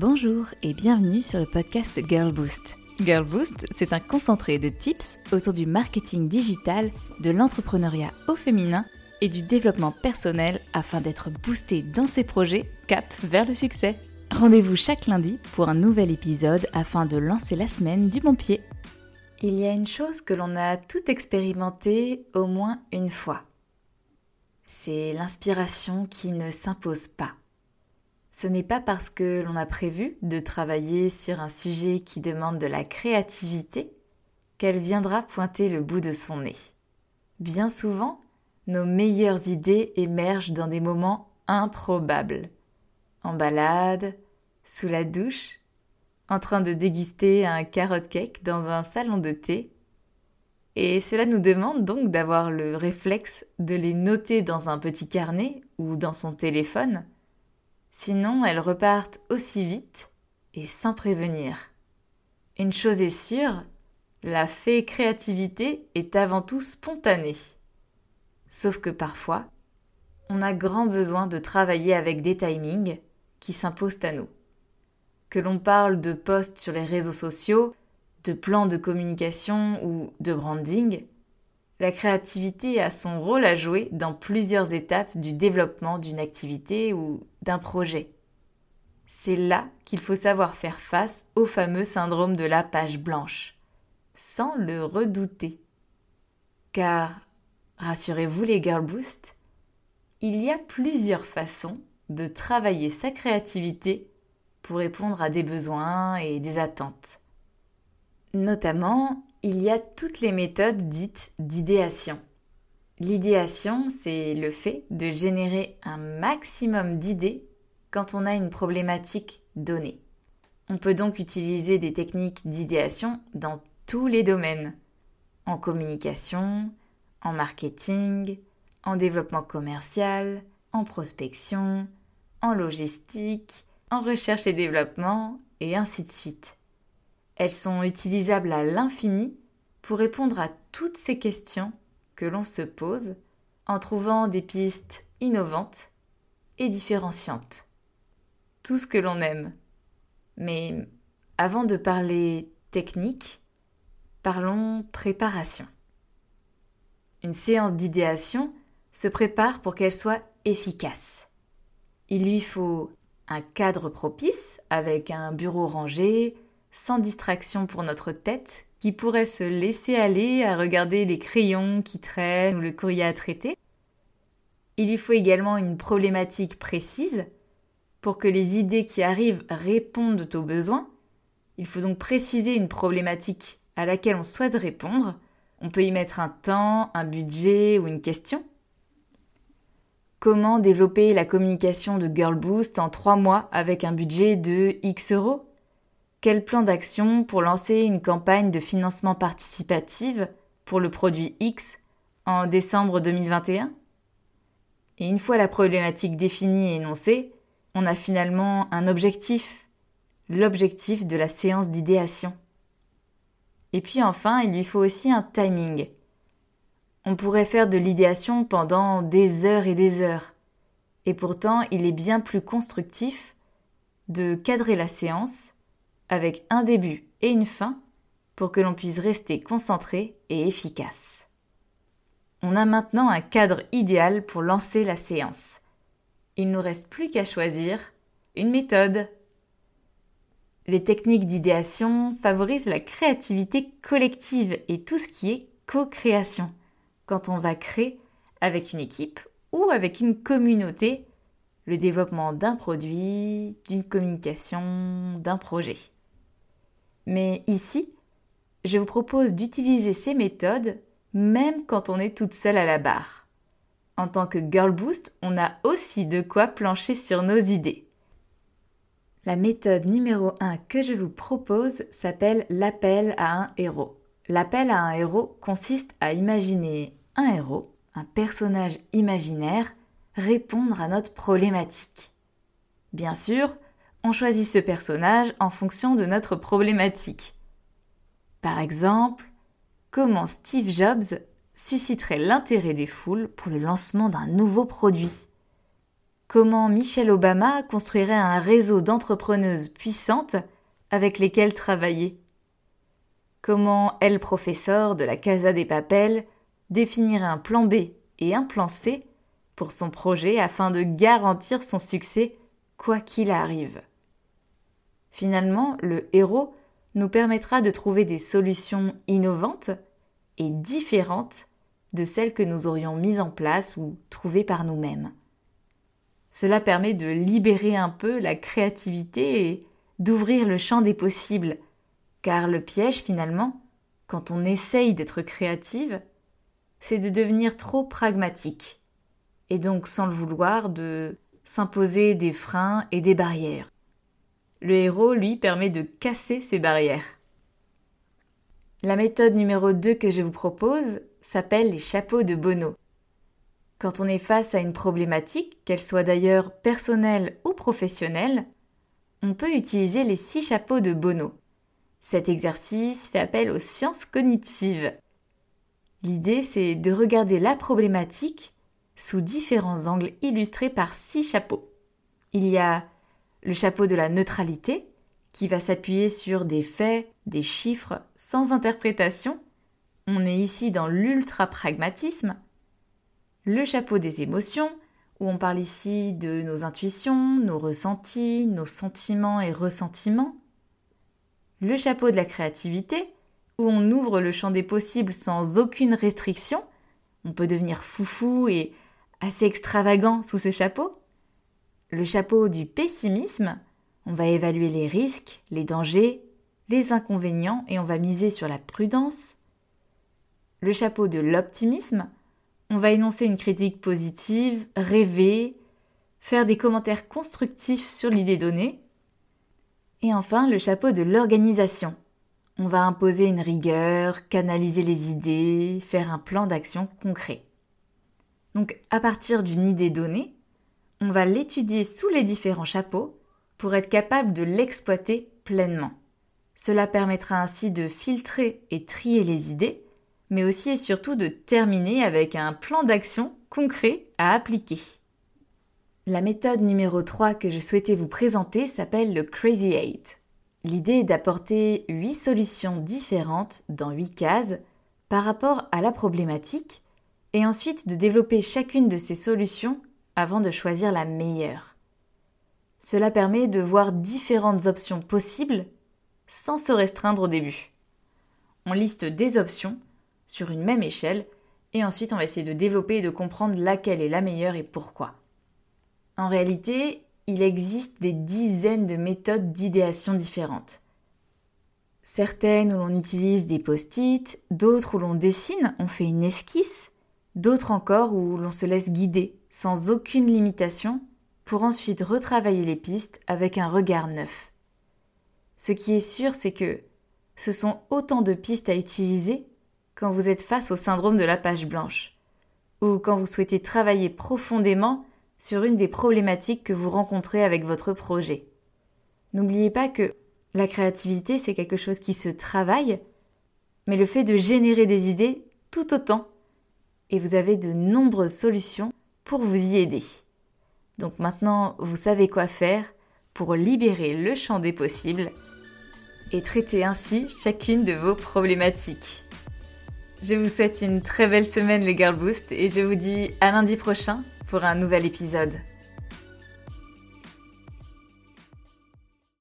Bonjour et bienvenue sur le podcast Girl Boost. Girl Boost, c'est un concentré de tips autour du marketing digital, de l'entrepreneuriat au féminin et du développement personnel afin d'être boosté dans ses projets cap vers le succès. Rendez-vous chaque lundi pour un nouvel épisode afin de lancer la semaine du bon pied. Il y a une chose que l'on a tout expérimenté au moins une fois. C'est l'inspiration qui ne s'impose pas. Ce n'est pas parce que l'on a prévu de travailler sur un sujet qui demande de la créativité qu'elle viendra pointer le bout de son nez. Bien souvent, nos meilleures idées émergent dans des moments improbables. En balade, sous la douche, en train de déguster un carrot cake dans un salon de thé. Et cela nous demande donc d'avoir le réflexe de les noter dans un petit carnet ou dans son téléphone Sinon, elles repartent aussi vite et sans prévenir. Une chose est sûre, la fée créativité est avant tout spontanée. Sauf que parfois, on a grand besoin de travailler avec des timings qui s'imposent à nous. Que l'on parle de posts sur les réseaux sociaux, de plans de communication ou de branding, la créativité a son rôle à jouer dans plusieurs étapes du développement d'une activité ou d'un projet. C'est là qu'il faut savoir faire face au fameux syndrome de la page blanche, sans le redouter. Car, rassurez-vous les Girl Boost, il y a plusieurs façons de travailler sa créativité pour répondre à des besoins et des attentes. Notamment, il y a toutes les méthodes dites d'idéation. L'idéation, c'est le fait de générer un maximum d'idées quand on a une problématique donnée. On peut donc utiliser des techniques d'idéation dans tous les domaines. En communication, en marketing, en développement commercial, en prospection, en logistique, en recherche et développement, et ainsi de suite. Elles sont utilisables à l'infini pour répondre à toutes ces questions que l'on se pose en trouvant des pistes innovantes et différenciantes. Tout ce que l'on aime. Mais avant de parler technique, parlons préparation. Une séance d'idéation se prépare pour qu'elle soit efficace. Il lui faut un cadre propice avec un bureau rangé, sans distraction pour notre tête, qui pourrait se laisser aller à regarder les crayons qui traînent ou le courrier à traiter. Il lui faut également une problématique précise pour que les idées qui arrivent répondent aux besoins. Il faut donc préciser une problématique à laquelle on souhaite répondre. On peut y mettre un temps, un budget ou une question. Comment développer la communication de Girl Boost en trois mois avec un budget de X euros? Quel plan d'action pour lancer une campagne de financement participative pour le produit X en décembre 2021 Et une fois la problématique définie et énoncée, on a finalement un objectif, l'objectif de la séance d'idéation. Et puis enfin, il lui faut aussi un timing. On pourrait faire de l'idéation pendant des heures et des heures. Et pourtant, il est bien plus constructif de cadrer la séance avec un début et une fin pour que l'on puisse rester concentré et efficace. On a maintenant un cadre idéal pour lancer la séance. Il nous reste plus qu'à choisir une méthode. Les techniques d'idéation favorisent la créativité collective et tout ce qui est co-création, quand on va créer avec une équipe ou avec une communauté le développement d'un produit, d'une communication, d'un projet. Mais ici, je vous propose d'utiliser ces méthodes même quand on est toute seule à la barre. En tant que Girl Boost, on a aussi de quoi plancher sur nos idées. La méthode numéro 1 que je vous propose s'appelle l'appel à un héros. L'appel à un héros consiste à imaginer un héros, un personnage imaginaire, répondre à notre problématique. Bien sûr, on choisit ce personnage en fonction de notre problématique. Par exemple, comment Steve Jobs susciterait l'intérêt des foules pour le lancement d'un nouveau produit? Comment Michelle Obama construirait un réseau d'entrepreneuses puissantes avec lesquelles travailler? Comment elle, professeur de la Casa des Papels, définirait un plan B et un plan C pour son projet afin de garantir son succès quoi qu'il arrive? Finalement, le héros nous permettra de trouver des solutions innovantes et différentes de celles que nous aurions mises en place ou trouvées par nous-mêmes. Cela permet de libérer un peu la créativité et d'ouvrir le champ des possibles, car le piège finalement, quand on essaye d'être créative, c'est de devenir trop pragmatique, et donc sans le vouloir de s'imposer des freins et des barrières. Le héros, lui, permet de casser ces barrières. La méthode numéro 2 que je vous propose s'appelle les chapeaux de Bono. Quand on est face à une problématique, qu'elle soit d'ailleurs personnelle ou professionnelle, on peut utiliser les six chapeaux de Bono. Cet exercice fait appel aux sciences cognitives. L'idée, c'est de regarder la problématique sous différents angles illustrés par six chapeaux. Il y a le chapeau de la neutralité, qui va s'appuyer sur des faits, des chiffres, sans interprétation. On est ici dans l'ultra-pragmatisme. Le chapeau des émotions, où on parle ici de nos intuitions, nos ressentis, nos sentiments et ressentiments. Le chapeau de la créativité, où on ouvre le champ des possibles sans aucune restriction. On peut devenir foufou et assez extravagant sous ce chapeau. Le chapeau du pessimisme, on va évaluer les risques, les dangers, les inconvénients et on va miser sur la prudence. Le chapeau de l'optimisme, on va énoncer une critique positive, rêver, faire des commentaires constructifs sur l'idée donnée. Et enfin, le chapeau de l'organisation. On va imposer une rigueur, canaliser les idées, faire un plan d'action concret. Donc à partir d'une idée donnée, on va l'étudier sous les différents chapeaux pour être capable de l'exploiter pleinement. Cela permettra ainsi de filtrer et trier les idées, mais aussi et surtout de terminer avec un plan d'action concret à appliquer. La méthode numéro 3 que je souhaitais vous présenter s'appelle le Crazy 8. L'idée est d'apporter 8 solutions différentes dans 8 cases par rapport à la problématique et ensuite de développer chacune de ces solutions avant de choisir la meilleure. Cela permet de voir différentes options possibles sans se restreindre au début. On liste des options sur une même échelle et ensuite on va essayer de développer et de comprendre laquelle est la meilleure et pourquoi. En réalité, il existe des dizaines de méthodes d'idéation différentes. Certaines où l'on utilise des post-it, d'autres où l'on dessine, on fait une esquisse, d'autres encore où l'on se laisse guider sans aucune limitation pour ensuite retravailler les pistes avec un regard neuf. Ce qui est sûr, c'est que ce sont autant de pistes à utiliser quand vous êtes face au syndrome de la page blanche, ou quand vous souhaitez travailler profondément sur une des problématiques que vous rencontrez avec votre projet. N'oubliez pas que la créativité, c'est quelque chose qui se travaille, mais le fait de générer des idées tout autant et vous avez de nombreuses solutions pour vous y aider. Donc maintenant, vous savez quoi faire pour libérer le champ des possibles et traiter ainsi chacune de vos problématiques. Je vous souhaite une très belle semaine les Girl Boost et je vous dis à lundi prochain pour un nouvel épisode.